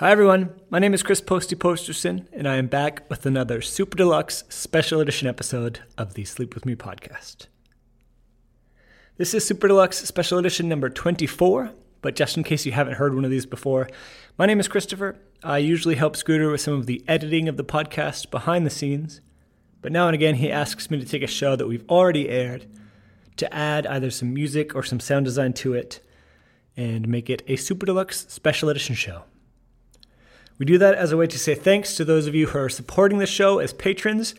Hi everyone, my name is Chris Posty Posterson, and I am back with another Super Deluxe Special Edition episode of the Sleep With Me podcast. This is Super Deluxe Special Edition number 24, but just in case you haven't heard one of these before, my name is Christopher. I usually help Scooter with some of the editing of the podcast behind the scenes, but now and again he asks me to take a show that we've already aired to add either some music or some sound design to it and make it a Super Deluxe Special Edition show. We do that as a way to say thanks to those of you who are supporting the show as patrons.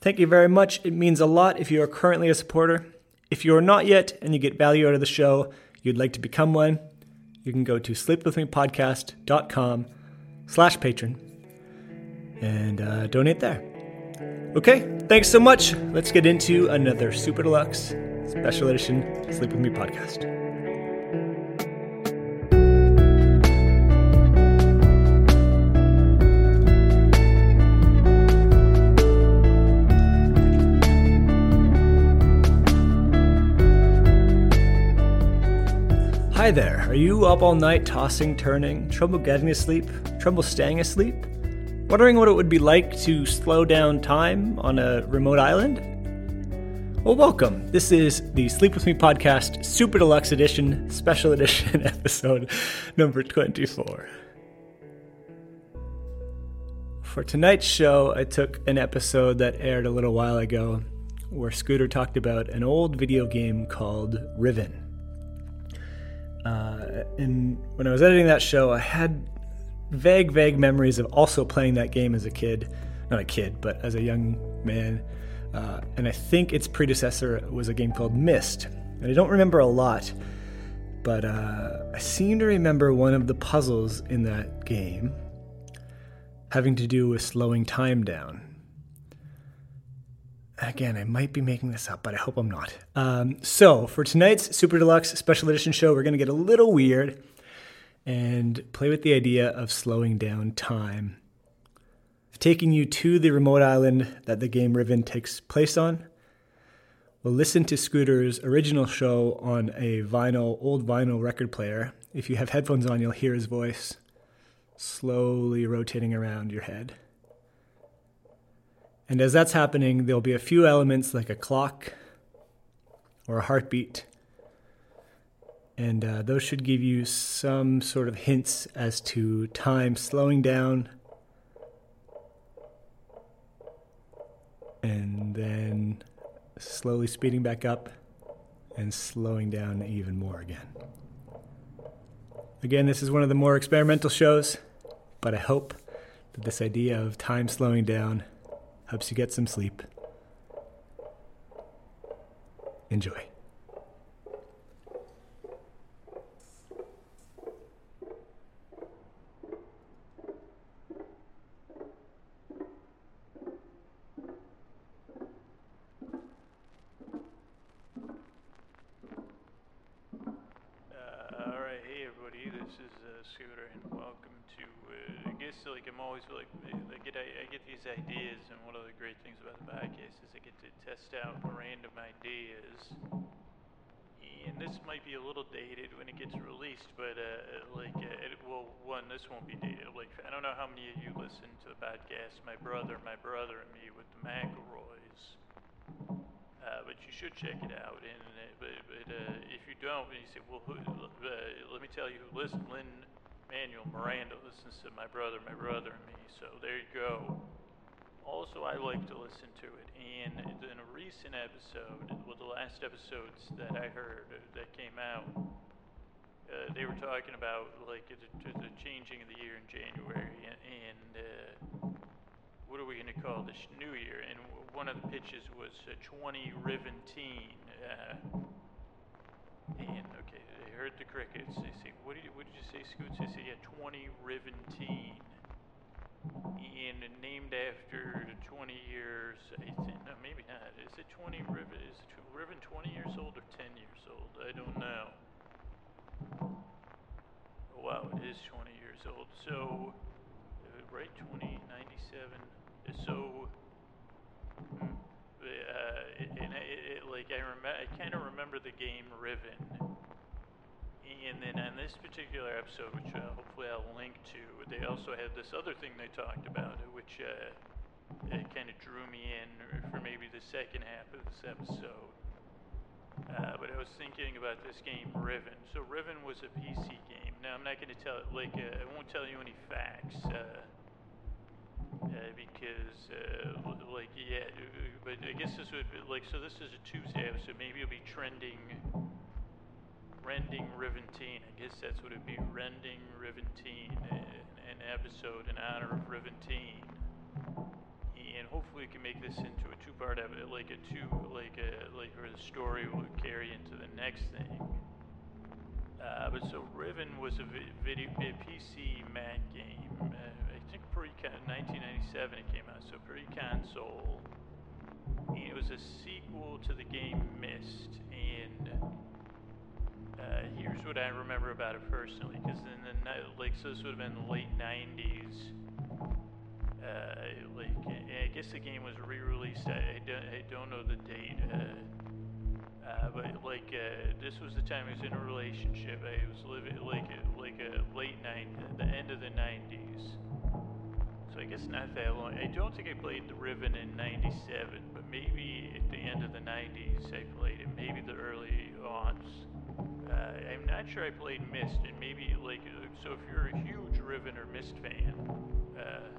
Thank you very much. It means a lot if you are currently a supporter. If you are not yet and you get value out of the show, you'd like to become one, you can go to sleepwithmepodcast.com slash patron and uh, donate there. Okay, thanks so much. Let's get into another Super Deluxe Special Edition Sleep With Me podcast. Hi there. Are you up all night tossing, turning, trouble getting asleep, trouble staying asleep? Wondering what it would be like to slow down time on a remote island? Well, welcome. This is the Sleep With Me podcast, Super Deluxe Edition, Special Edition episode number 24. For tonight's show, I took an episode that aired a little while ago where Scooter talked about an old video game called Riven. Uh, and when I was editing that show, I had vague, vague memories of also playing that game as a kid. Not a kid, but as a young man. Uh, and I think its predecessor was a game called Myst. And I don't remember a lot, but uh, I seem to remember one of the puzzles in that game having to do with slowing time down. Again, I might be making this up, but I hope I'm not. Um, so, for tonight's Super Deluxe Special Edition show, we're going to get a little weird and play with the idea of slowing down time. Taking you to the remote island that the game Riven takes place on. We'll listen to Scooter's original show on a vinyl, old vinyl record player. If you have headphones on, you'll hear his voice slowly rotating around your head. And as that's happening, there'll be a few elements like a clock or a heartbeat. And uh, those should give you some sort of hints as to time slowing down and then slowly speeding back up and slowing down even more again. Again, this is one of the more experimental shows, but I hope that this idea of time slowing down helps you get some sleep. Enjoy. Uh, this is uh, Scooter, and welcome to. Uh, I guess like I'm always like get I, get these ideas, and one of the great things about the podcast is I get to test out random ideas. And this might be a little dated when it gets released, but uh, like uh, it, well, one this won't be dated. Like I don't know how many of you listen to the podcast. My brother, my brother, and me with the McElroys. Uh, but you should check it out. And uh, but, but uh, if you don't, you say, well, who, uh, let me tell you who listens. Lin Manuel Miranda listens to my brother, my brother, and me. So there you go. Also, I like to listen to it. And in a recent episode, well, the last episodes that I heard that came out, uh, they were talking about like the, the changing of the year in January and. and uh, what are we going to call this new year? And one of the pitches was uh, 20 Riventeen. And okay, they heard the crickets. They say, what did you, what did you say, Scoots? They say, yeah, 20 Riventeen. And named after the 20 years. I think, no, maybe not. Is it 20 Riven? Is it Riven 20 years old or 10 years old? I don't know. Oh, wow, it is 20 years old. So, uh, right, 2097. So, mm, uh, and I, it, like I remember, I kind of remember the game Riven, And then on this particular episode, which uh, hopefully I'll link to, they also had this other thing they talked about, which uh, kind of drew me in for maybe the second half of this episode. Uh, but I was thinking about this game, Riven. So Riven was a PC game. Now I'm not going to tell like uh, I won't tell you any facts uh, because uh, like yeah, uh, but I guess this would be like so. This is a Tuesday episode. Maybe it'll be trending. Rending Riventeen. I guess that's what it'd be. Rending Riventeen, uh, an episode in honor of Riventeen and hopefully we can make this into a two-part episode, like a two, like a like where the story will carry into the next thing. Uh, but so Riven was a vi- video a PC Mac game. Uh, I think pre 1997 it came out, so pre-console. And it was a sequel to the game Myst, and uh, here's what I remember about it personally, because in the like so this would have been the late 90s uh, like I guess the game was re-released. I, I, don't, I don't know the date, uh, uh, but like uh, this was the time I was in a relationship. I was living like like a late night, the end of the '90s. I guess not that long. I don't think I played the Riven in '97, but maybe at the end of the '90s I played it. Maybe the early aughts. Uh, I'm not sure I played Myst, and maybe like so. If you're a huge Riven or Myst fan. Uh,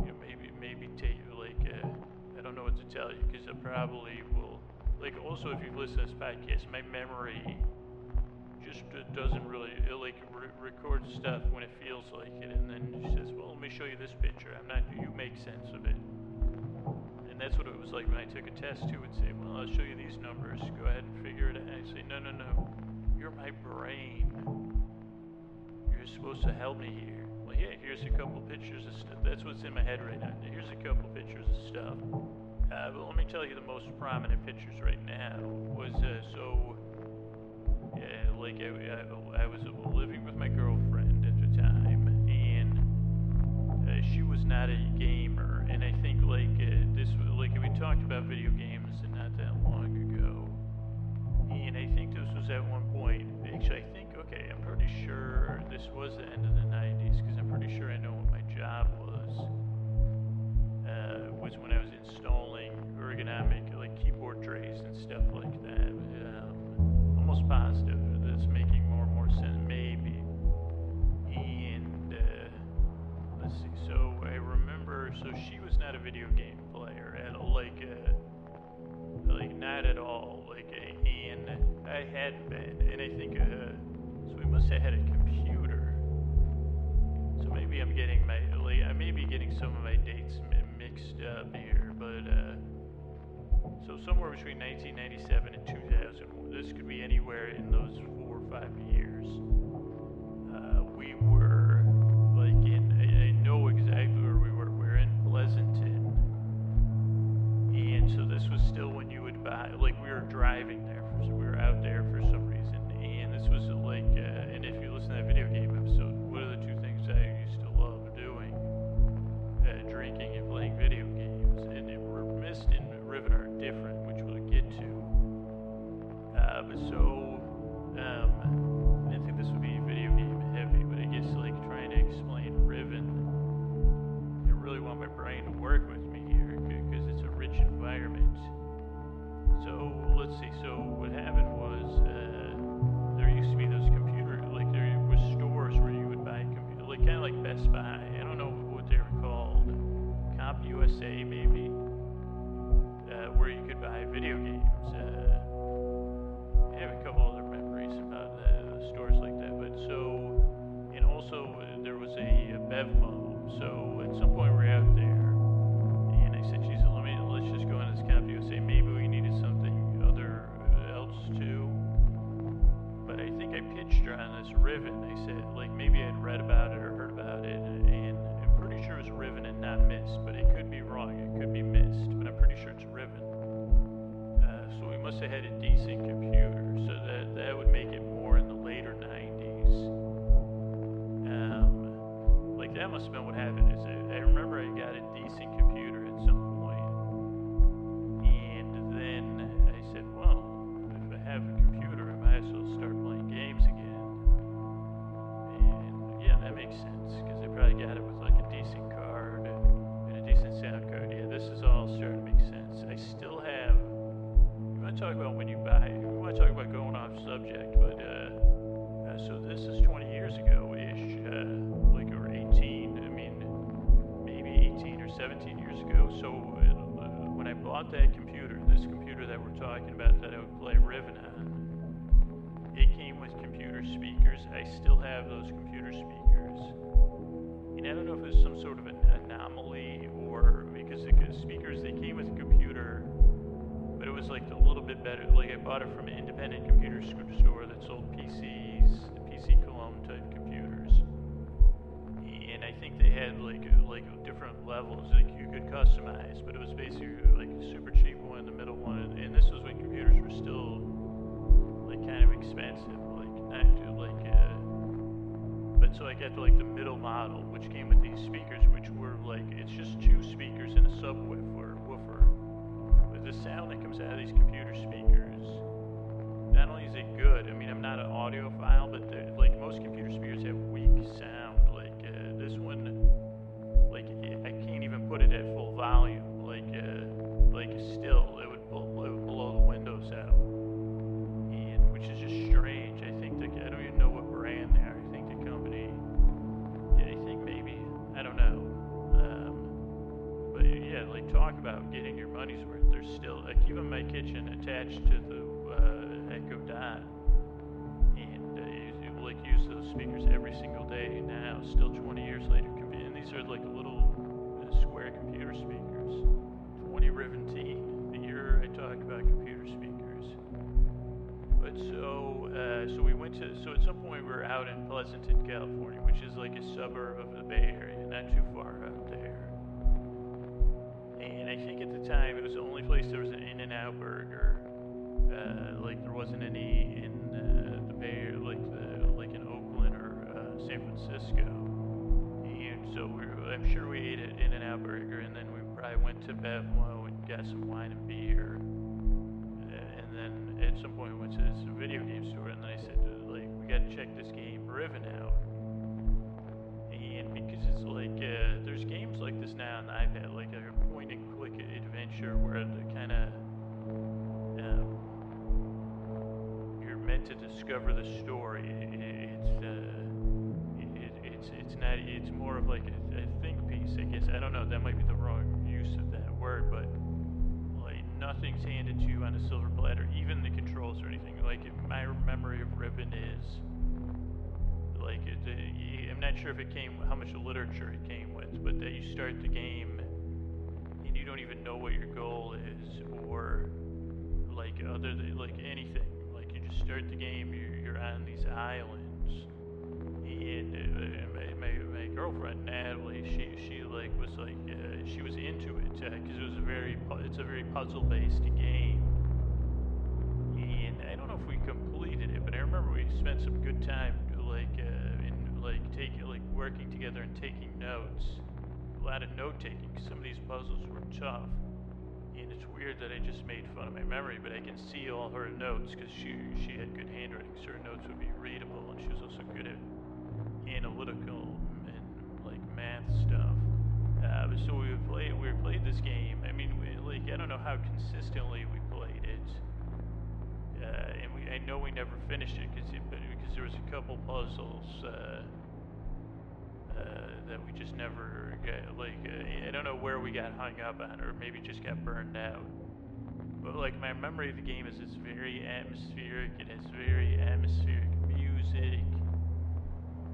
you know, maybe maybe take like uh, I don't know what to tell you because I probably will like also if you've listened to this podcast, my memory just uh, doesn't really it, like re- records stuff when it feels like it, and then it says, "Well, let me show you this picture." I'm not you make sense of it, and that's what it was like when I took a test too. Would say, "Well, I'll show you these numbers. Go ahead and figure it out." And I say, "No, no, no, you're my brain. You're supposed to help me here." well, yeah, here's a couple pictures of stuff. That's what's in my head right now. Here's a couple pictures of stuff. Uh, but let me tell you the most prominent pictures right now was uh, so, like I, I, I was living with my girlfriend at the time, and uh, she was not a gamer. And I think like uh, this, like we talked about video games and not that long ago, and I think this was at one point. Actually, I think okay, I'm pretty sure this was the end of the '90s because I'm pretty sure I know what my job was. Uh, was when I was installing ergonomic like keyboard trays and stuff like that. Almost positive that's making more and more sense. Maybe. And uh, let's see. So I remember. So she was not a video game player at all, like. Uh, like not at all. Like, uh, and I had been, and I think, uh, so we must have had a computer. So maybe I'm getting my, like, I may be getting some of my dates mixed up here, but uh, so somewhere between 1997 and This could be anywhere in those four or five years. Uh, we were like in, I, I know exactly where we were. We were in Pleasanton. And so this was still when you would buy, like we were driving there, for, so must have been what happened. Is I remember I got like the middle model, which came with these speakers, which were like it's just two speakers and a subwoofer. Woofer. But the sound that comes out of these computer speakers, not only is it good. I mean, I'm not an audiophile, but like most computer speakers have weak sound. Pleasanton, California, which is like a suburb of the Bay Area, not too far out there. And I think at the time it was the only place there was an In-N-Out Burger. Uh, like there wasn't any in uh, the Bay Area, like the like in Oakland or uh, San Francisco. And so we were, I'm sure we ate at In-N-Out Burger, and then we probably went to BevMo and got some wine and beer. Uh, and then at some point we went to this video game store, and then I said, to like, got to check this game Riven out. And because it's like, uh, there's games like this now on the iPad, like a point and click adventure where the kind of um, you're meant to discover the story. It, it's uh, it, it's it's not it's more of like a, a think piece, I guess. I don't know. That might be the wrong use of that word, but like nothing's handed to you on a silver platter, even the controls or anything. Like my memory of Riven is like it, uh, I'm not sure if it came how much literature it came with, but that you start the game and you don't even know what your goal is or like other than like anything. Like you just start the game, you're, you're on these islands, and uh, my, my, my girlfriend Natalie, she she like was like uh, she was into it because uh, it was a very it's a very puzzle based game. Spent some good time like uh, in like taking like working together and taking notes. A lot of note taking. Some of these puzzles were tough. And it's weird that I just made fun of my memory, but I can see all her notes because she she had good handwriting, so her notes would be readable, and she was also good at analytical and like math stuff. Uh, so we would play we played this game. I mean, we, like I don't know how consistently we played it, uh, and we I know we never finished it because because there was a couple puzzles. Uh, uh, that we just never got, like uh, I don't know where we got hung up on or maybe just got burned out. But like my memory of the game is it's very atmospheric. It has very atmospheric music.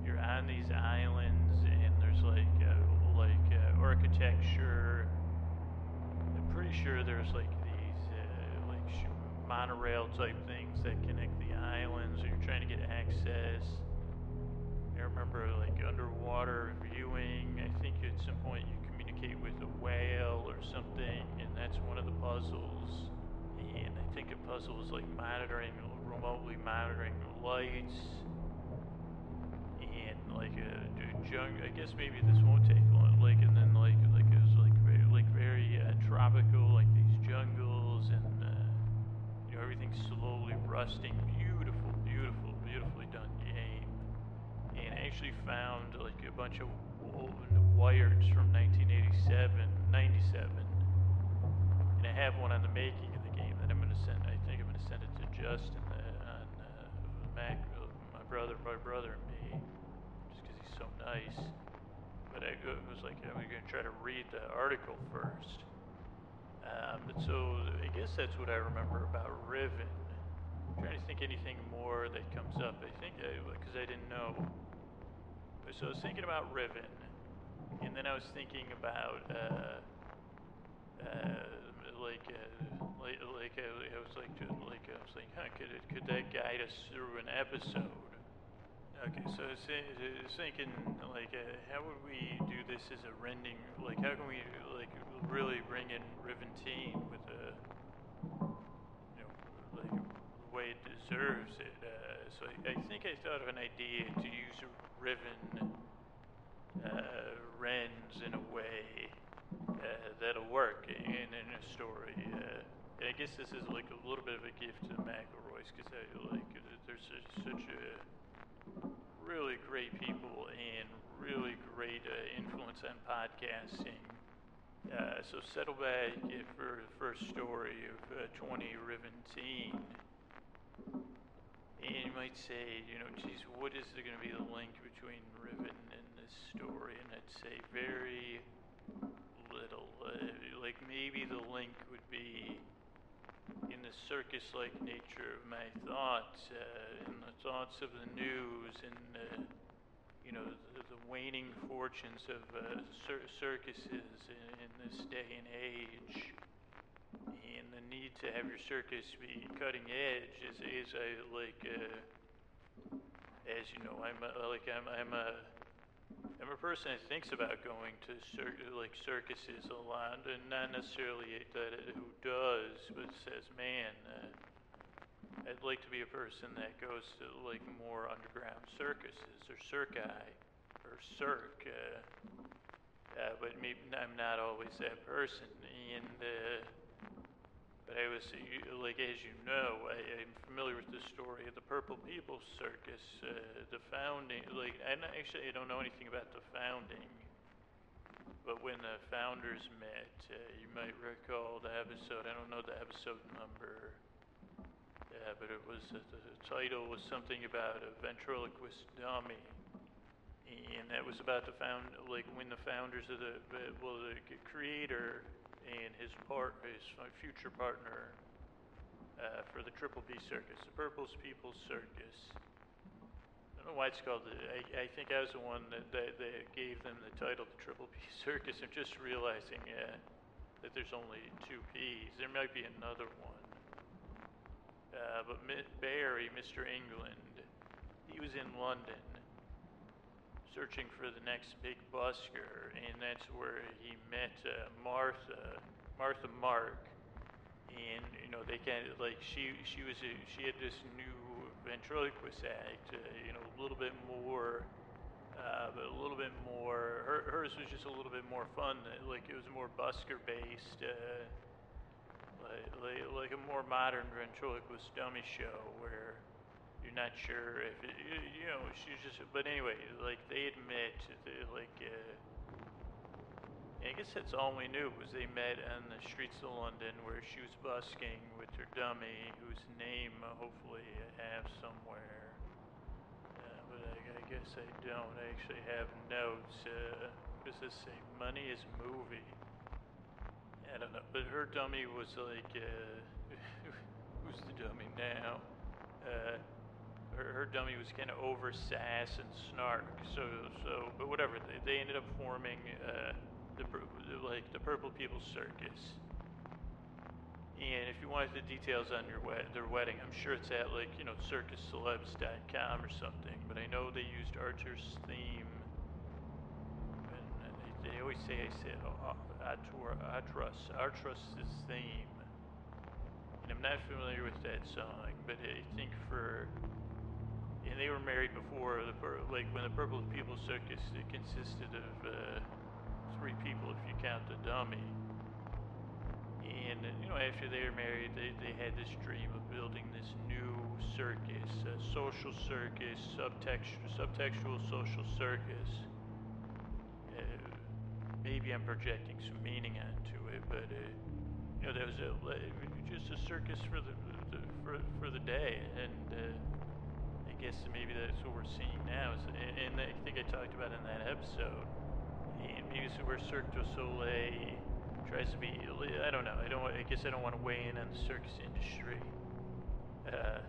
You're on these islands and there's like uh, like uh, architecture. I'm pretty sure there's like these uh, like sh- monorail type things that connect the islands. You're trying to get access. I remember like underwater viewing. I think at some point you communicate with a whale or something, and that's one of the puzzles. And I think a puzzle is like monitoring, remotely monitoring the lights, and like a, a jung. I guess maybe this won't take long. Like and then like like it was like very like very uh, tropical, like these jungles, and uh, you know everything's slowly rusting. Beautiful, beautiful, beautifully done game and I actually found like a bunch of woven wires from 1987, 97, and I have one on the making of the game that I'm gonna send. I think I'm gonna send it to Justin uh, on uh, Mac, uh, my brother, my brother, and me, just because he's so nice. but I was like, I'm going to try to read the article first. Um, but so I guess that's what I remember about Riven. I'm trying to think anything more that comes up. I think because I, I, didn't know. But So I was thinking about Riven, and then I was thinking about uh, uh, like uh, like like I, was like like I was like, huh? Could it, could that guide us through an episode? Okay, so thinking, like, uh, how would we do this as a rending? Like, how can we, like, really bring in Riventeen with a, you know, like, way it deserves it? Uh, so I, I, think I thought of an idea to use Riven uh, in a way uh, that'll work in, in a story. Uh, I guess this is like a little bit of a gift to McElroy's because I like there's such a really great people and really great uh, influence on podcasting. Uh, so settle back for the first story of uh, 20 Riventeen. And you might say, you know, geez, what is there going to be the link between Riven and this story? And I'd say very little. Uh, like maybe the link would be in the circus like nature of my thoughts, uh, in the thoughts of the news, and uh, you know, the, the, waning fortunes of uh, cir- circuses in, in, this day and age, and the need to have your circus be cutting edge is, is a, like, uh, as you know, I'm a, like, I'm, I'm a I'm a person that thinks about going to cir- like circuses a lot, and not necessarily that who does, but says, "Man, uh, I'd like to be a person that goes to like more underground circuses or circi or circ." Uh, uh, but maybe I'm not always that person, and uh, but I was, like, as you know, I, am familiar with the story of the Purple People Circus, uh, the founding. Like, I actually I don't know anything about the founding, but when the founders met, uh, you might recall the episode. I don't know the episode number, uh, but it was uh, the title was something about a ventriloquist dummy, and that was about the found, like when the founders of the well, the creator and his part, his future partner uh, for the Triple B Circus, the Purple's People's Circus. I don't know why it's called. I, I think I was the one that, that, that, gave them the title, the Triple P Circus. I'm just realizing uh, that there's only two P's. There might be another one. Uh, but Barry, Mr. England, he was in London searching for the next big busker, and that's where he met uh, Martha, Martha Mark, and you know they kind of like she she was a, she had this new ventriloquist act, uh, you know, a little bit more. Uh, but a little bit more. Her, hers was just a little bit more fun. Like it was more busker based, uh, like, like, a more modern ventriloquist dummy show where you're not sure if it, you know she's just but anyway like they admit they, like uh, I guess that's all we knew was they met on the streets of London where she was busking with her dummy whose name uh, hopefully I have somewhere. Uh, but I, I, guess I don't I actually have notes uh, does this say money is movie I don't know but her dummy was like uh, who's the dummy now uh, her, her dummy was kind of over sass and snark. So, so, but whatever. They, they ended up forming uh, the like the Purple People Circus. And if you wanted the details on your wed- their wedding, I'm sure it's at like you know circuscelebs.com or something. But I know they used Archer's theme. They, always say I said oh, Atrus, Atrus's theme. And I'm not familiar with that song, but I think for and they were married before the like when the Purple People Circus it consisted of uh, three people if you count the dummy. And you know after they were married, they, they had this dream of building this new circus, a social circus, subtextual, subtextual social circus. Maybe I'm projecting some meaning onto it, but uh, you know there was a, just a circus for the, the for, for the day and. Uh, guess maybe that's what we're seeing now. Is, and I think I talked about in that episode. maybe because we're Cirque du Soleil tries to be, I don't know, I don't, I guess I don't want to weigh in on the circus industry. Uh,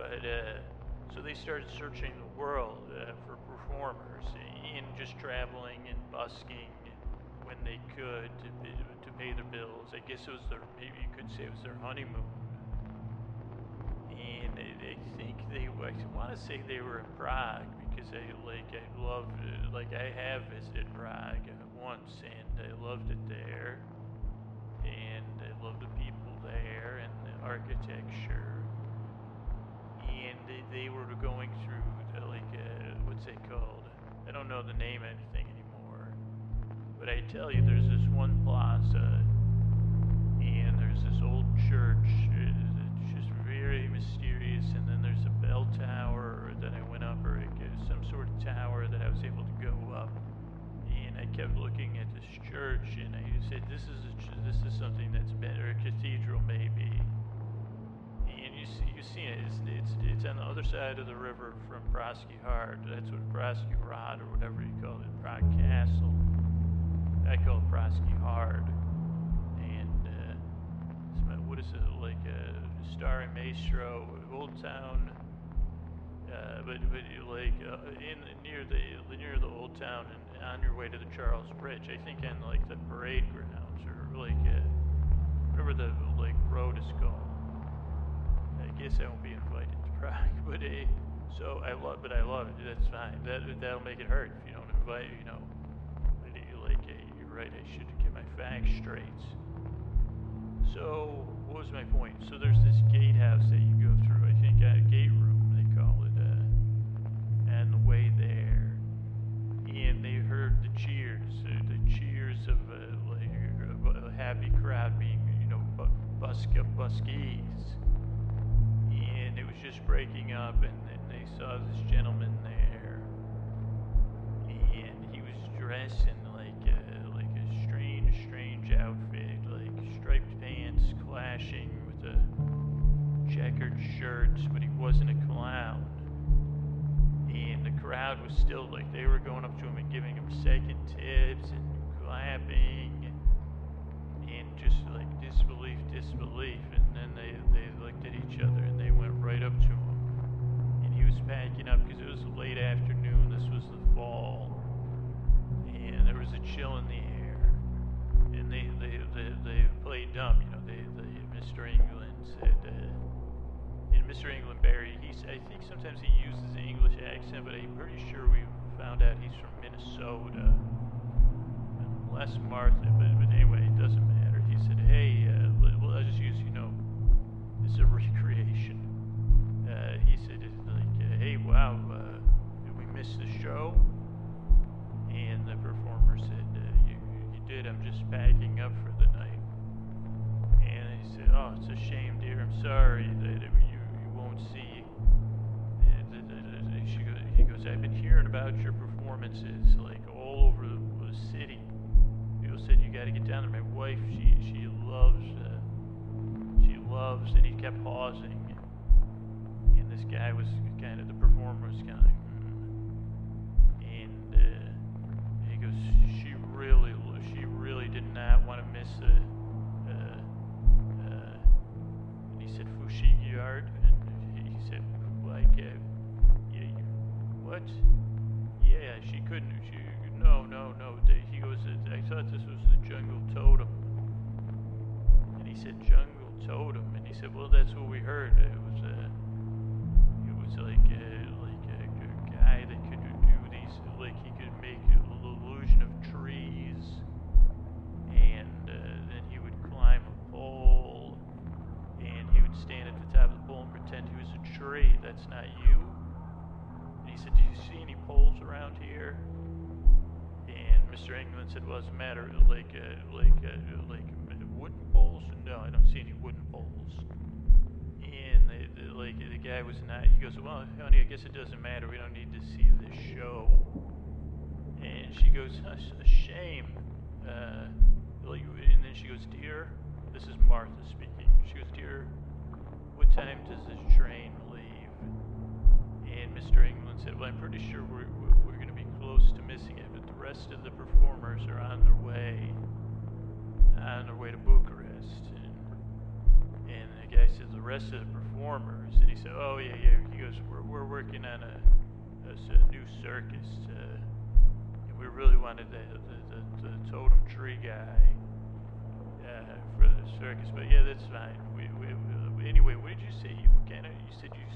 but uh, so they started searching the world uh, for performers and just traveling and busking when they could to, to pay their bills. I guess it was their, maybe you could say it was their honeymoon. And I, I think they, I want to say they were in Prague because I like, I loved, like I have visited Prague once and I loved it there. And I loved the people there and the architecture and they, they were going through like uh, what's it called? I don't know the name of anything. But I tell you, there's this one plaza, and there's this old church. It's just very mysterious. And then there's a bell tower that I went up, or some sort of tower that I was able to go up. And I kept looking at this church, and I said, "This is a, this is something that's better, a cathedral maybe." and you see, you see it. It's, it's, it's on the other side of the river from Praski Hard. That's what Praski Rod or whatever you call it, Prague Castle. It Praski Hard. And uh, what is it like a starry maestro, old town. Uh, but but like uh, in near the near the old town and on your way to the Charles Bridge, I think in like the parade grounds or like uh, whatever the like road is called. I guess I won't be invited to Prague, but uh, so I love, but I love it. That's fine. That that'll make it hurt if you don't invite. You know, like uh, you're right. I should get my facts straight. So what was my point? So there's this gatehouse that you go through. I think a gate room they call it, uh, and the way there, and they heard the cheers, uh, the cheers of uh, like a happy crowd being, you know, bu- busk buskies and it was just breaking up, and then they saw this gentleman there, and he was dressed in outfit, like striped pants clashing with a checkered shirt, but he wasn't a clown. And the crowd was still like they were going up to him and giving him second tips and clapping and just like disbelief, disbelief. And then they, they looked at each other and they went right up to him. And he was packing up because it was late afternoon. This was the fall. And there was a chill in the air. And they, they, they, they played dumb. You know, they, they, Mr. England said, uh, and Mr. England Barry, he's, I think sometimes he uses an English accent, but I'm pretty sure we found out he's from Minnesota. Less Martha, but, but anyway, it doesn't matter. He said, hey, uh, well, I'll just use, you know, it's a recreation. Uh, he said, like, uh, hey, wow, uh, did we miss the show? And the performer said, I'm just packing up for the night. And he said, oh, it's a shame, dear, I'm sorry that you, you won't see. She goes, he goes, I've been hearing about your performances, like, all over the city people said you got to get down there. My wife, she she loves, uh, she loves, and he kept pausing, and this guy was kind of the performer was kind of mm. and uh, he goes, she really, she really did not want to miss a, uh, uh, he said Fushigi art, and he said like, uh, yeah, you, what? Yeah, she couldn't. She no, no, no. He goes, I thought this was the jungle totem. And he said, jungle totem. And he said, well, that's what we heard. It was a, it was like a, England said, "Well, as a matter like uh, like uh, like wooden poles? No, I don't see any wooden poles." And the, the, like the guy was not. He goes, "Well, honey, I guess it doesn't matter. We don't need to see this show." And she goes, "A shame." Uh, like, and then she goes, "Dear, this is Martha speaking." She goes, "Dear, what time does this train leave?" And Mr. England said, "Well, I'm pretty sure we're we're, going to be close to missing it, rest of the performers are on their way, on their way to Bucharest. And, and the guy says, the rest of the performers, and he said, oh yeah, yeah. He goes, we're, we're working on a a new circus. Uh, and we really wanted the, the, the, the totem tree guy uh, for the circus, but yeah, that's fine. We, we, we, anyway, what did you say? You kind of, you said you,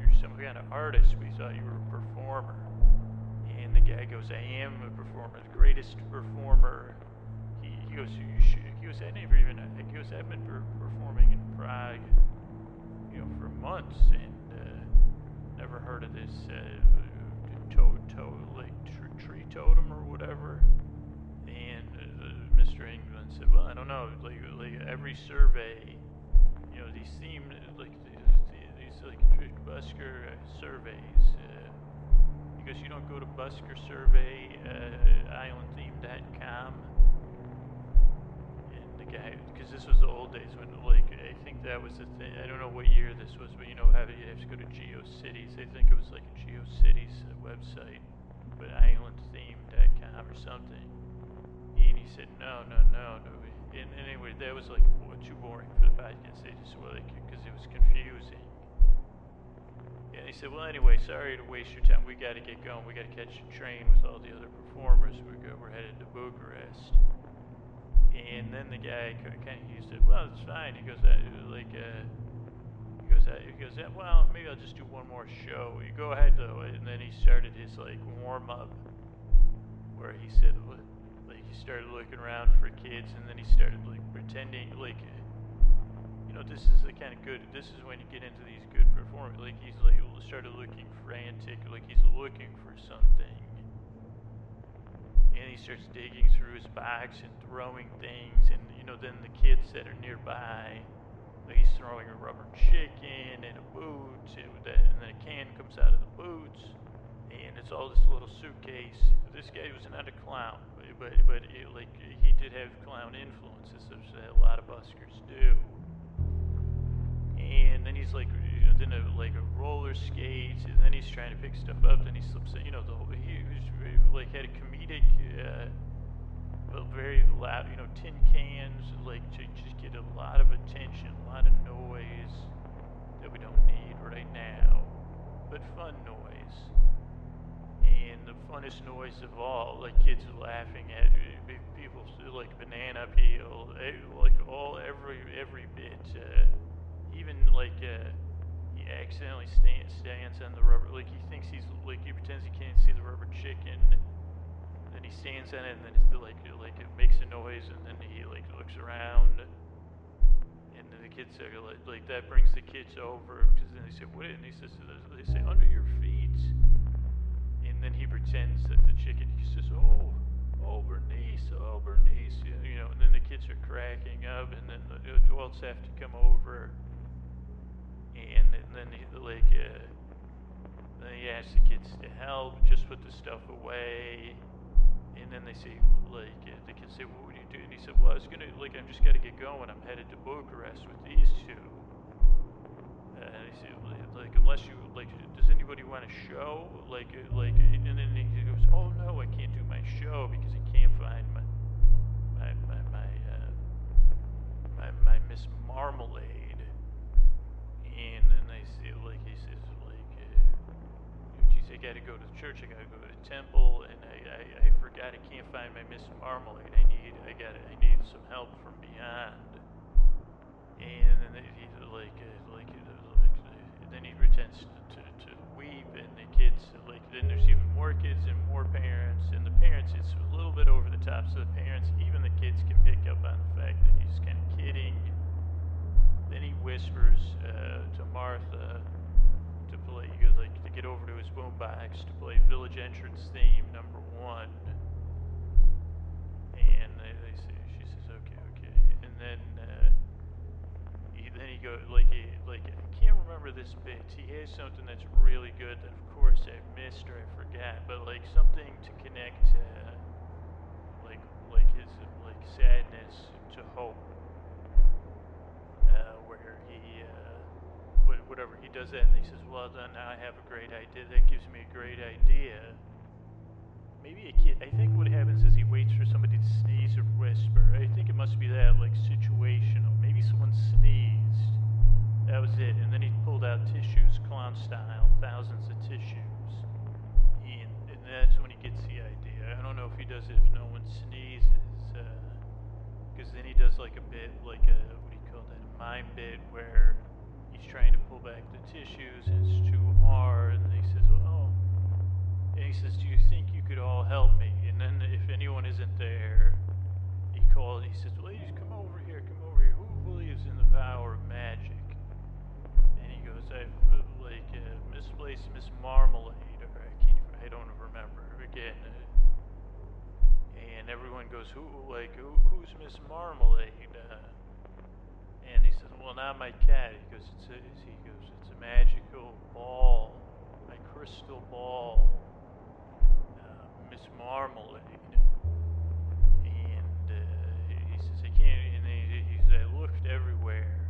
you're some kind of artist. We thought you were a performer. The guy goes, I am a performer, the greatest performer. He, he goes, you should, he goes, I never even, he goes, I've been per- performing in Prague, you know, for months and uh, never heard of this uh, to- to- like tr- tree totem or whatever. And uh, Mr. England said, "Well, I don't know. Like, like every survey, you know, these seem like these, these like busker surveys. Uh, because you don't go to busker survey uh. And the guy, because this was the old days when, like, I think that was the thing. I don't know what year this was, but you know how you have to go to GeoCities. I think it was like a GeoCities uh, website, but islandtheme.com or something. And he said, no, no, no, no. And anyway, that was like too boring for the podcast. They just were like, because it was confusing. And he said, well, anyway, sorry to waste your time. We got to get going. We got to catch a train with all the other performers. We're, go, we're headed to Bucharest. And then the guy kind of, he said, well, it's fine. He goes, uh, like, uh, he goes, uh, he goes, uh, well, maybe I'll just do one more show. You go ahead though. And then he started his like warm up, where he said, like, he started looking around for kids, and then he started like pretending, like, know, this is the kind of good. This is when you get into these good performers. Like he's like started looking frantic, like he's looking for something and he starts digging through his box and throwing things and you know then the kids that are nearby like he's throwing a rubber chicken and a boot and that- and then a can comes out of the boots and it's all this little suitcase this guy was not a clown but but, but it, like he did have clown influences as a lot of buskers do and then he's like, you know, then a, like a roller skates, and then he's trying to pick stuff up. Then he slips, in, you know, the whole, he was like had a comedic, uh, well, very loud, you know, tin cans, like to just get a lot of attention, a lot of noise that we don't need right now, but fun noise. And the funnest noise of all, like kids laughing at be- people like banana peel, eh, like all every every bit. Uh, even like uh, he accidentally stand, stands on the rubber, like he thinks he's like he pretends he can't see the rubber chicken. Then he stands on it, and then it's like like it makes a noise, and then he like looks around. And then the kids are like, like that brings the kids over because then they say, "What?" And he says, "They say under your feet." And then he pretends that the chicken. He says, "Oh, oh Bernice, oh Bernice," you know. And then the kids are cracking up, and then the adults have to come over. And, then he like, uh, then he asks the kids to help, just put the stuff away. And then they say, like, uh, the kids say, "What would you do?" And he said, "Well, I was gonna, like, I'm just gotta get going. I'm headed to Bucharest with these two." Uh, and he said, like, unless you, like, does anybody want a show? Like, uh, like, and then he goes, "Oh no, I can't do my show because I can't find my, my, my, my, uh, my, my Miss Marmalade." And then like, uh, geez, I gotta go to church, I gotta go to the temple, and I, I, I forgot I can't find my Miss Marmalade. I need, I got, I need some help from beyond. And then he like, uh, like, uh, like, uh, then he pretends to, to, to weep, and the kids, like, then there's even more kids and more parents, and the parents, it's a little bit over the top, so the parents, even the kids can pick up on the fact that he's kind of kidding. Then he whispers uh, to Martha to play, like to get over to his boombox to play Village Entrance theme number one. And they, they say, she says, okay, okay. And then uh, he, then he goes like he like I can't remember this bit. He has something that's really good that of course I missed or I forgot, but like something to connect uh, like like his like sadness to hope uh, where he, uh, whatever. He does that and he says, well, then I have a great idea. That gives me a great idea. Maybe a kid, I think what happens is he waits for somebody to sneeze or whisper. I think it must be that, like situational. Maybe someone sneezed. That was it. And then he pulled out tissues, clown style, thousands of tissues. And, and that's when he gets the idea. I don't know if he does it if no one sneezes. Because uh, then he does like a bit, like a, what do you call that, a mime bit where he's trying to pull back the tissues it's too hard. And he says, oh. And he says, do you think you could all help me? And then if anyone isn't there, he calls, he says, ladies, come over here, come over here. Who believes in the power of magic? And he goes, I've uh, like uh, misplaced Miss Marmalade, or I can't, I don't remember again. Uh, and everyone goes, who, like, who, who's Miss Marmalade? Uh, and he says, well, not my cat. He goes, it's a, he goes, it's a magical ball, my crystal ball, uh, Miss Marmalade. And uh, he says, I can't, and he, he says, I looked everywhere.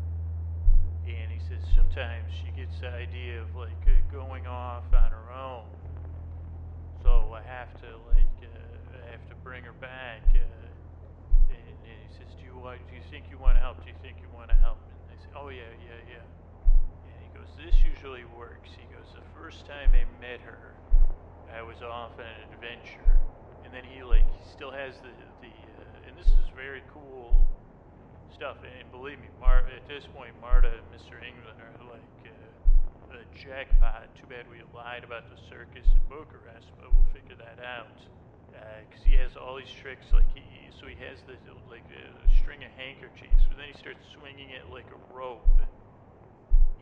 And he says, sometimes she gets the idea of like uh, going off on her own. So I have to like, uh, I have to bring her back. You do you think you want to help? Do you think you want to help? And they say, oh yeah, yeah, yeah. And he goes, this usually works. He goes, the first time I met her, I was off on an adventure. And then he like, he still has the, the uh, and this is very cool stuff. And believe me, Mar- at this point, Marta and Mr. England are like uh, a jackpot. Too bad we lied about the circus in Bucharest, but we'll figure that out. Because he has all these tricks, like he, so he has the like a string of handkerchiefs, but then he starts swinging it like a rope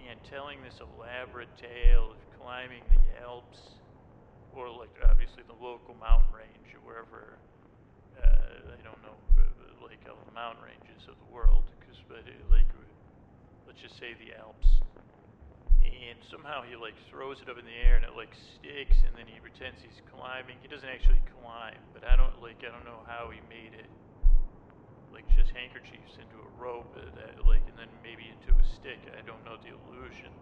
and telling this elaborate tale of climbing the Alps, or like obviously the local mountain range, or wherever. Uh, I don't know, uh, like all the mountain ranges of the world, because but uh, like uh, let's just say the Alps. And somehow he like throws it up in the air and it like sticks, and then he pretends he's climbing. He doesn't actually climb, but I don't like I don't know how he made it like just handkerchiefs into a rope uh, that like and then maybe into a stick. I don't know the illusion.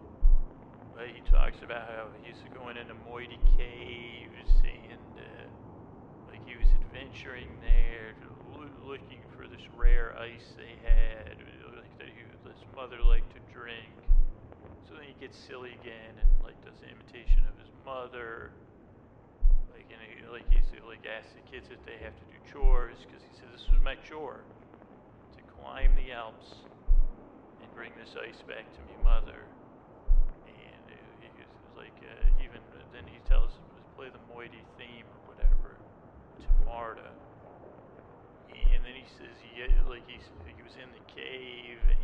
But he talks about how he's going into Moiety Caves and uh, like he was adventuring there, looking for this rare ice they had, like that he, his mother liked to drink. So then he gets silly again and like does an imitation of his mother. Like and he, like he's like asks the kids if they have to do chores because he says this was my chore to climb the Alps and bring this ice back to me mother. And uh, he was like uh, even then he tells him to play the Moiety theme or whatever to Marta. And then he says he like he's, he was in the cave and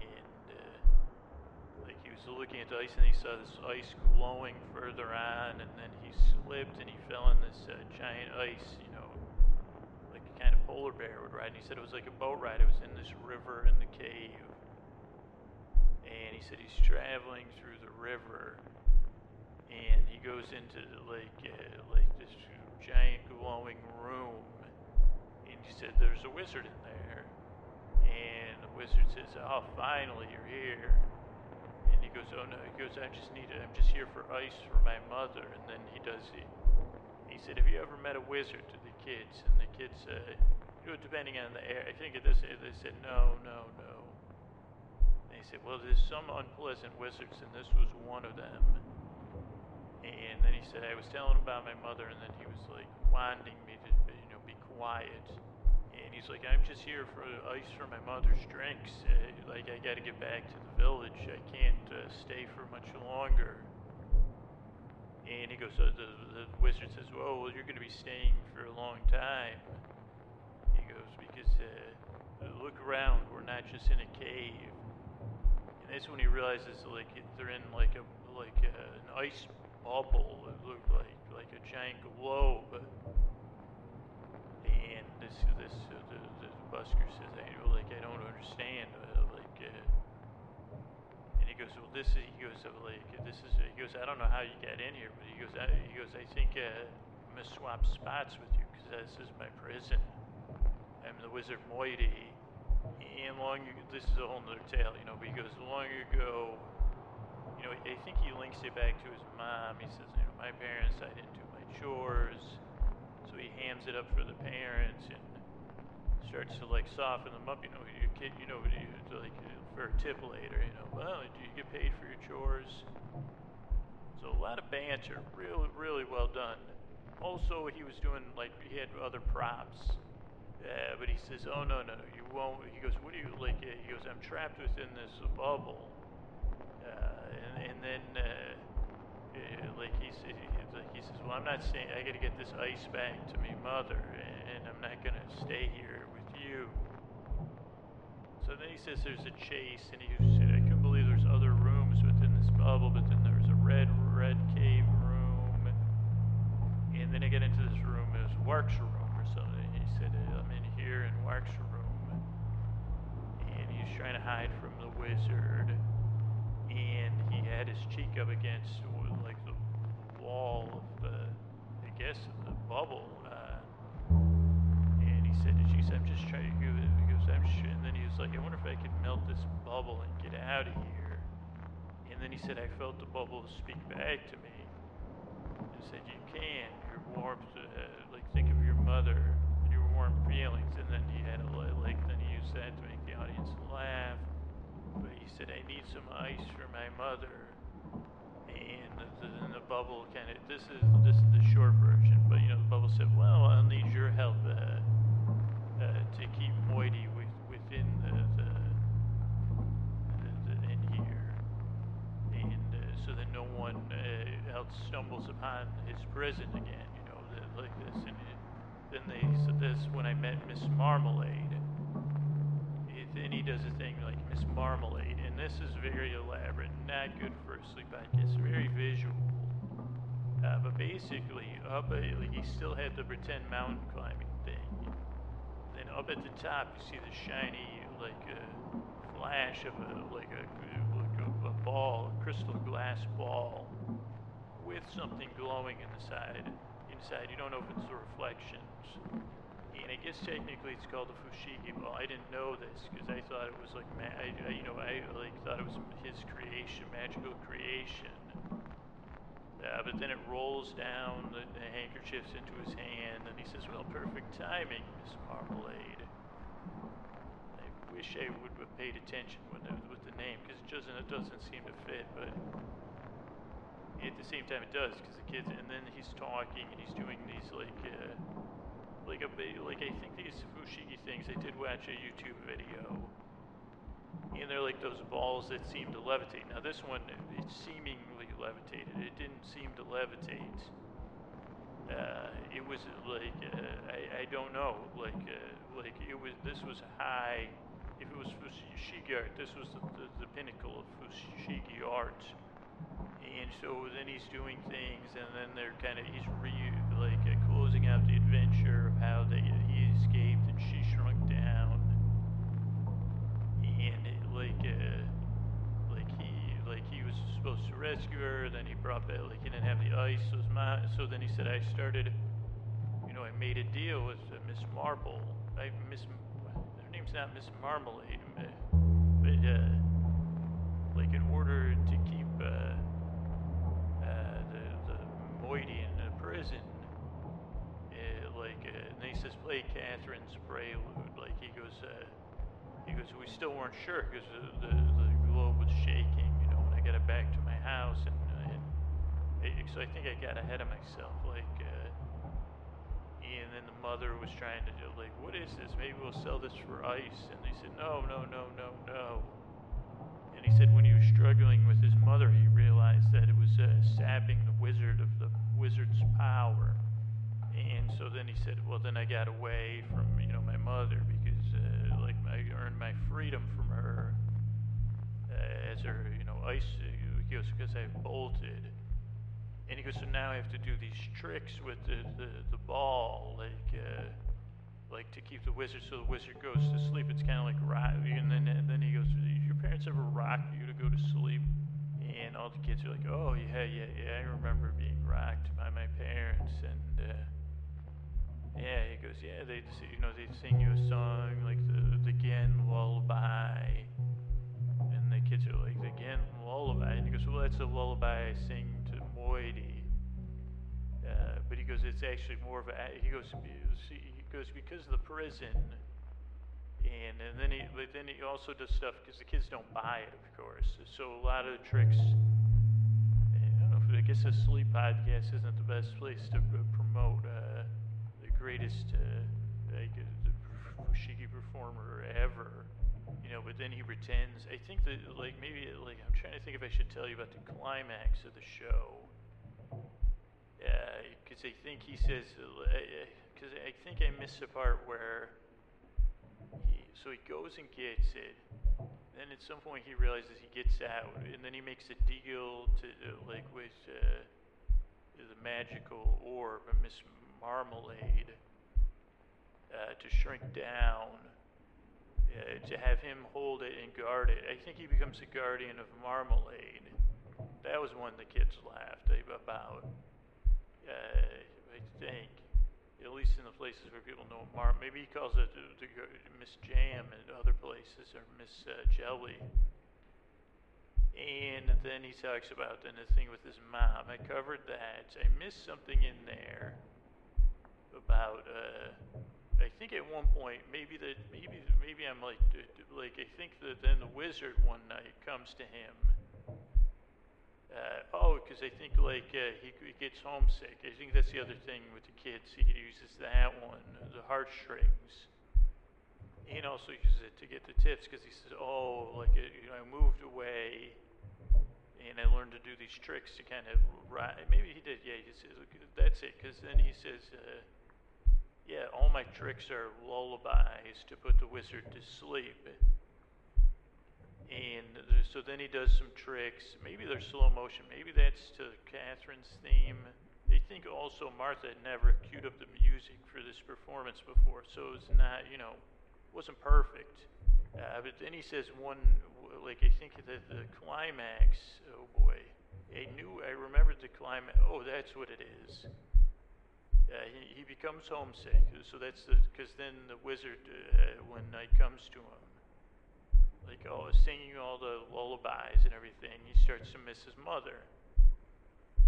he was looking at the ice and he saw this ice glowing further on and then he slipped and he fell in this uh, giant ice, you know, like a kind of polar bear would ride. And he said it was like a boat ride. It was in this river in the cave. And he said he's traveling through the river and he goes into like uh, like this giant glowing room and he said there's a wizard in there and the wizard says oh finally you're here he goes oh no he goes I just need it. I'm just here for ice for my mother and then he does the he said have you ever met a wizard to the kids and the kids said you know depending on the air I think at this they said no no no and he said well there's some unpleasant wizards and this was one of them and then he said, I was telling him about my mother, and then he was like wanting me to, you know, be quiet. And he's like, I'm just here for ice for my mother's drinks. Uh, like, I got to get back to the village. I can't uh, stay for much longer. And he goes, so the, the wizard says, well, well, you're to be staying for a long time. He goes, because uh, look around. We're not just in a cave. And that's when he realizes, like, they're in like a like uh, an ice bubble. It looked like like a giant globe. This this uh, the, the busker says, I like I don't understand. Uh, like, uh, and he goes, well, this is he goes like this is he goes, I don't know how you got in here, but he goes, I, he goes, I think uh, I'm gonna swap spots with you because this is my prison. I'm the wizard Moiety. And long this is a whole nother tale, you know. But he goes, long ago, you know, I think he links it back to his mom. He says, you know, my parents, I didn't do my chores. So he hands it up for the parents and starts to like soften them up. You know, your kid, you know, you, like for a tip later. You know, well, do you get paid for your chores? So a lot of banter, really, really well done. also, he was doing like he had other props. Uh, but he says, "Oh no, no, no, you won't." He goes, "What do you like?" Uh, he goes, "I'm trapped within this bubble." Uh, and, and then, uh, uh, like he, sa- like he says, "Well, I'm not staying. I got to get this ice back to my mother, and I'm not gonna stay here with you." So then he says, "There's a chase," and he said, "I couldn't believe there's other rooms within this bubble, but then there was a red, red cave room." And then I get into this room, it was Wark's room or something. He said, "Uh, I'm in here in Wark's room. And he was trying to hide from the wizard. And he had his cheek up against wall of the, I guess, the bubble. Uh, and he said, she said, I'm just trying to give it. He goes, I'm sh-. And then he was like, I wonder if I could melt this bubble and get out of here. And then he said, I felt the bubble speak back to me and said, "You can. Your warmth, uh, like think of your mother and your warm feelings." And then he had a li- like, then he used that to make the audience laugh. But he said, "I need some ice for my mother." And the, the, the bubble kind of this is this is the short version, but you know the bubble said, "Well, I'll need your help uh, uh, to keep Moiety with, within the, the, the, the in here." and uh, so that no one uh, else stumbles upon his prison again, you know, that, like this. And it, then they said this when I met Miss Marmalade. It, then he does a thing like Miss Marmalade, and this is very elaborate, not good for a sleep podcast, very visual. Uh, but basically, up uh, like he still had the pretend mountain climbing thing. Then up at the top, you see the shiny like uh, flash of a like a like a, a ball, a crystal glass ball, with something glowing in the side. Inside, you don't know if it's the reflections. And I guess technically it's called the Fushigi ball. I didn't know this because I thought it was like ma- I, I, you know I like thought it was his creation, magical creation. Uh, but then it rolls down the, the handkerchiefs into his hand, and he says, "Well, perfect timing, Miss Marmalade." I wish I would have paid attention when the, with the name, because it doesn't it doesn't seem to fit, but at the same time it does, because the kids. And then he's talking, and he's doing these like uh, like a like I think these fushigi things. I did watch a YouTube video, and they're like those balls that seem to levitate. Now this one, it seemingly levitated. It didn't seem to levitate. Uh, it was like uh, I, I don't know like uh, like it was this was high if it was fushigi art this was the, the, the pinnacle of fushigi art and so then he's doing things and then they're kind of he's re like uh, closing out the adventure supposed to rescue her then he brought back like he didn't have the ice so, ma- so then he said i started you know i made a deal with uh, miss Marble. i miss her name's not miss marmalade uh, but uh like in order to keep uh, uh the the moiety in the prison uh, like and he says play catherine's prelude like he goes he goes, we still weren't sure because the, the, the globe was shaking, got it back to my house. And, and it, so I think I got ahead of myself. Like, uh, and then the mother was trying to do, like, what is this? Maybe we'll sell this for ice. And they said, no, no, no, no, no. And he said when he was struggling with his mother, he realized that it was uh, sapping the wizard of the wizard's power. And so then he said, well, then I got away from, you know, my mother because, uh, like, I earned my freedom from her uh, as her, you know, ice. Goes, because I bolted. And he goes, so now I have to do these tricks with the, the, the ball, like, uh, like to keep the wizard so the wizard goes to sleep. It's kind of like. And then, and then he goes, did your parents ever rock you to go to sleep? And all the kids are like, oh, yeah, yeah, yeah, I remember being rocked by my parents. And, uh, yeah, he goes, yeah, they, you know, they sing you a song like the the Gen lullaby, kids are like Gen lullaby, and he goes, well, that's a lullaby I sing to Moiety. Uh, but he goes, it's actually more of a. He goes, he goes because of the prison, and and then he but then he also does stuff because the kids don't buy it, of course. So a lot of the tricks. I don't know if I guess a sleep podcast isn't the best place to promote uh, the greatest uh, like, uh, fushigi performer ever. You know, but then he pretends. I think that like maybe like I'm trying to think if I should tell you about the climax of the show. Because I think he says because I think I missed the part where he so he goes and gets it. Then at some point he realizes he gets out, and then he makes a deal to uh, like with uh, the magical orb, Miss Marmalade, uh, to shrink down. Uh, to have him hold it and guard it. I think he becomes a guardian of Marmalade. That was one the kids laughed about. Uh, I think at least in the places where people know Mar. Maybe he calls it the, the, Miss Jam and other places, or Miss uh, Jelly. And then he talks about then the thing with his mom. I covered that. I missed something in there about. Uh, I think at one point, maybe that maybe maybe I'm like like I think that then the wizard one night comes to him uh, oh, because I think like uh, he, he gets homesick. I think that's the other thing with the kids. He uses that one, the heartstrings. He also uses it to get the tips because he says, "Oh, like uh, you know, I moved away, and I learned to do these tricks to kind of ride." Maybe he did. Yeah, he says that's it. Because then he says, uh, "Yeah, all my tricks are lullabies to put the wizard to sleep." And so then he does some tricks. Maybe they're slow motion. Maybe that's to Catherine's theme. I think also Martha had never queued up the music for this performance before, so it's not, you know, wasn't perfect. Uh, but then he says one, like I think that the climax. Oh boy, I knew I remembered the climax. Oh, that's what it is. Uh, he, he becomes homesick, so that's the because then the wizard, uh, when night comes to him, like oh, singing all the lullabies and everything, he starts to miss his mother.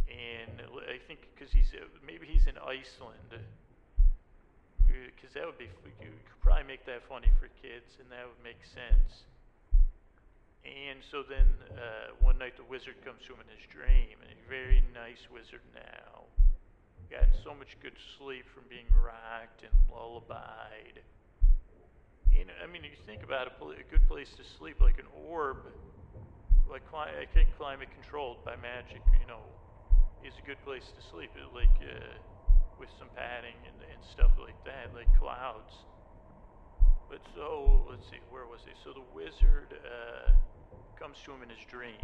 And I think because he's maybe he's in Iceland, because that would be you could probably make that funny for kids, and that would make sense. And so then uh, one night the wizard comes to him in his dream, and a very nice wizard now. Gotten so much good sleep from being rocked and lullabied you know, I mean, you think about a, a good place to sleep, like an orb, like I think climate controlled by magic, you know, is a good place to sleep. Like uh, with some padding and, and stuff like that, like clouds. But so let's see, where was he? So the wizard uh, comes to him in his dream,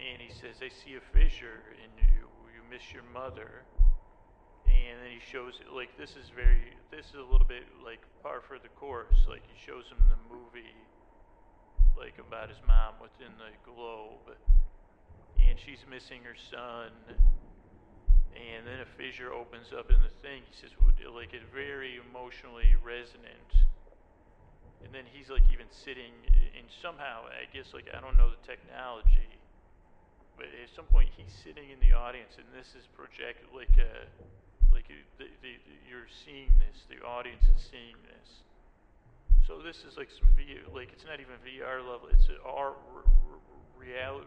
and he says, "I see a fissure in you. Miss your mother." and then he shows it like this is very this is a little bit like par for the course. Like he shows him the movie like about his mom within the globe and she's missing her son. And then a fissure opens up in the thing. He says like it's very emotionally resonant. And then he's like even sitting and somehow i guess like i don't know the technology but at some point he's sitting in the audience and this is projected like a like you, the, the, you're seeing this, the audience is seeing this. So this is like some VR, like it's not even VR level. It's R reality,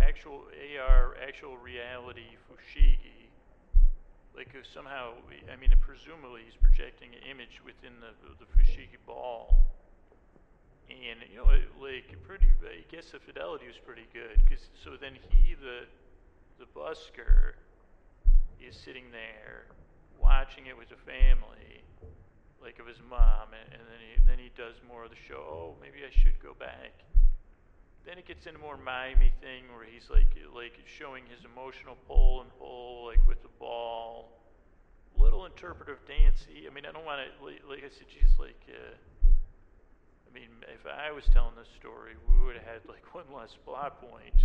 actual AR, actual reality fushigi. Like uh, somehow, I mean, presumably he's projecting an image within the the fushigi ball. And you know, like pretty, I guess the fidelity was pretty good. Cause so then he, the the busker, is sitting there watching it with the family, like of his mom, and, and then he then he does more of the show. Oh, maybe I should go back. Then it gets into more mimey thing where he's like like showing his emotional pull and pull, like with the ball. Little interpretive dancey. I mean, I don't want to like, like I said, she's like. Uh, mean, if I was telling this story, we would have had like one less plot point,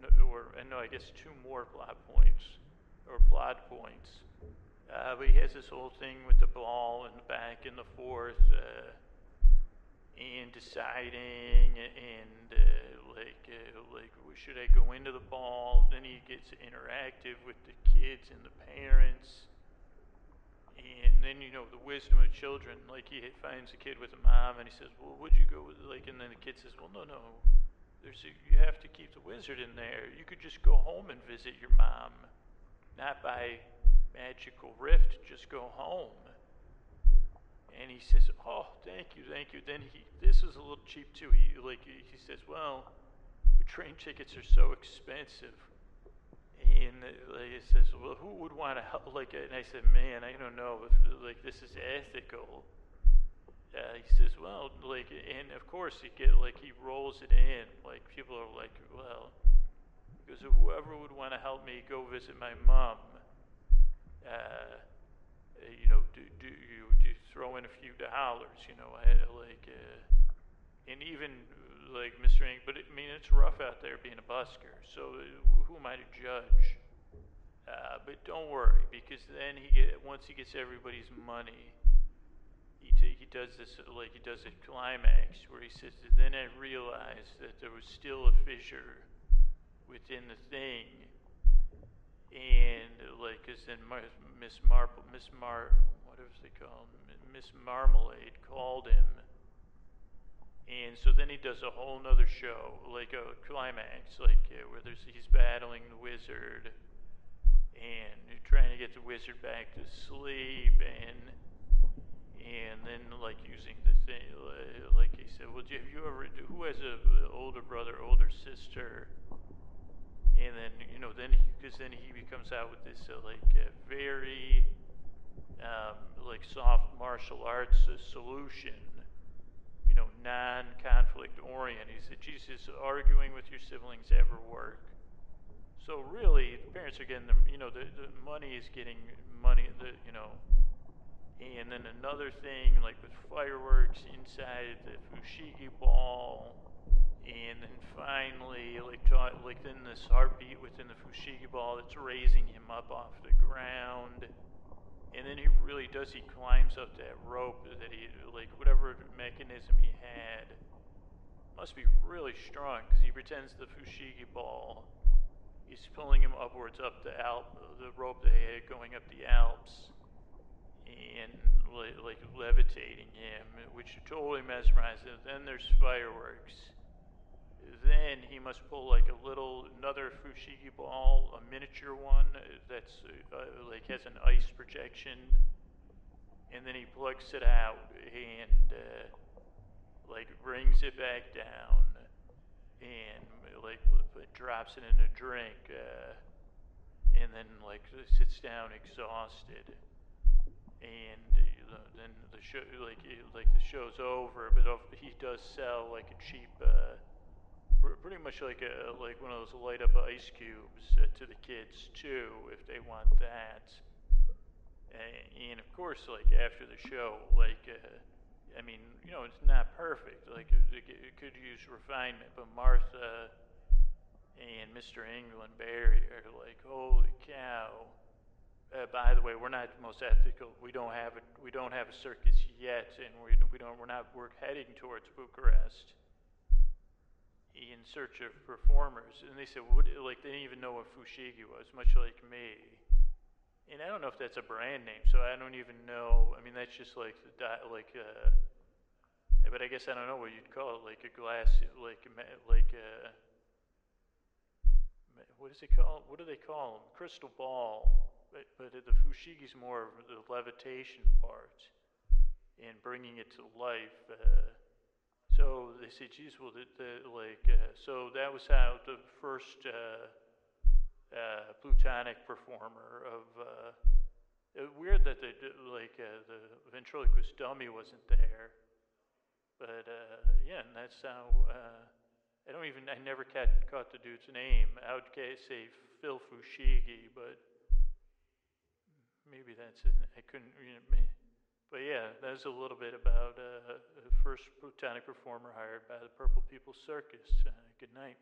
no, or and no, I guess two more plot points or plot points. Uh, but he has this whole thing with the ball and the back and the forth, uh, and deciding, and uh, like, uh, like, should I go into the ball? Then he gets interactive with the kids and the parents, and then you know the wisdom of children. Like he finds a kid with a mom, and he says, "Well, would you go with?" Like, and then the kid says, "Well, no, no, there's a, you have to keep the wizard in there. You could just go home and visit your mom, not by magical rift. Just go home." And he says, "Oh, thank you, thank you." Then he, this is a little cheap too. He like he, he says, "Well, train tickets are so expensive." And like, he says, "Well, who would want to help?" Like, and I said, "Man, I don't know if like this is ethical." Uh, he says, "Well, like, and of course he get like he rolls it in. Like people are like, well, because whoever would want to help me go visit my mom." Uh, you know, do, do you do throw in a few dollars, you know, I, like, uh, and even like Mr. Ing, but it, I mean, it's rough out there being a busker, so uh, who am I to judge? Uh, but don't worry, because then he get once he gets everybody's money, he t- he does this like he does a climax where he says, then I realized that there was still a fissure within the thing and like, cause then Miss Marple, Miss Mar, what was they called? Miss Marmalade called him, and so then he does a whole nother show, like a climax, like uh, where there's he's battling the wizard, and trying to get the wizard back to sleep, and and then like using the thing, like he said, well, have you ever, who has a older brother, older sister? and then you know then because then he becomes out with this uh, like uh, very um, like soft martial arts uh, solution you know non-conflict oriented he said jesus arguing with your siblings ever work so really the parents are getting the you know the, the money is getting money the you know and then another thing like with fireworks inside the fushigi ball and then finally, like, like then this heartbeat within the Fushigi ball that's raising him up off the ground. And then he really does, he climbs up that rope that he, like, whatever mechanism he had must be really strong because he pretends the Fushigi ball is pulling him upwards up the Alp, the rope that he had going up the Alps and like levitating him, which totally mesmerizes him. Then there's fireworks. Then he must pull like a little another fushigi ball, a miniature one that's uh, like has an ice projection, and then he plucks it out and uh, like brings it back down and like drops it in a drink, uh, and then like sits down exhausted. And uh, then the show, like, like the show's over, but he does sell like a cheap uh, pretty much like a like one of those light up ice cubes uh, to the kids too, if they want that. And, and of course, like after the show, like uh, I mean, you know, it's not perfect. Like it, it could use refinement, but Martha and Mr. England Barry are like, holy cow. Uh, by the way, we're not the most ethical. We don't have a we don't have a circus yet, and we we don't we're not we're heading towards Bucharest in search of performers, and they said, what, like, they didn't even know what Fushigi was, much like me. And I don't know if that's a brand name, so I don't even know. I mean, that's just like the like, uh, but I guess I don't know what you'd call it, like a glass, like like what is it called? What do they call them? Crystal ball. But, but the Fushigi's more of the levitation part and bringing it to life. Uh, so they said, geez, well, the, the, like, uh, so that was how the first uh, uh, plutonic performer of, uh, weird that the, like, uh, the ventriloquist dummy wasn't there. But, uh, yeah, and that's how, uh, I don't even, I never caught, caught the dude's name. I would say Phil Fushigi, but maybe that's, I couldn't, you know, but yeah, that was a little bit about uh, the first plutonic performer hired by the Purple People Circus. Good night.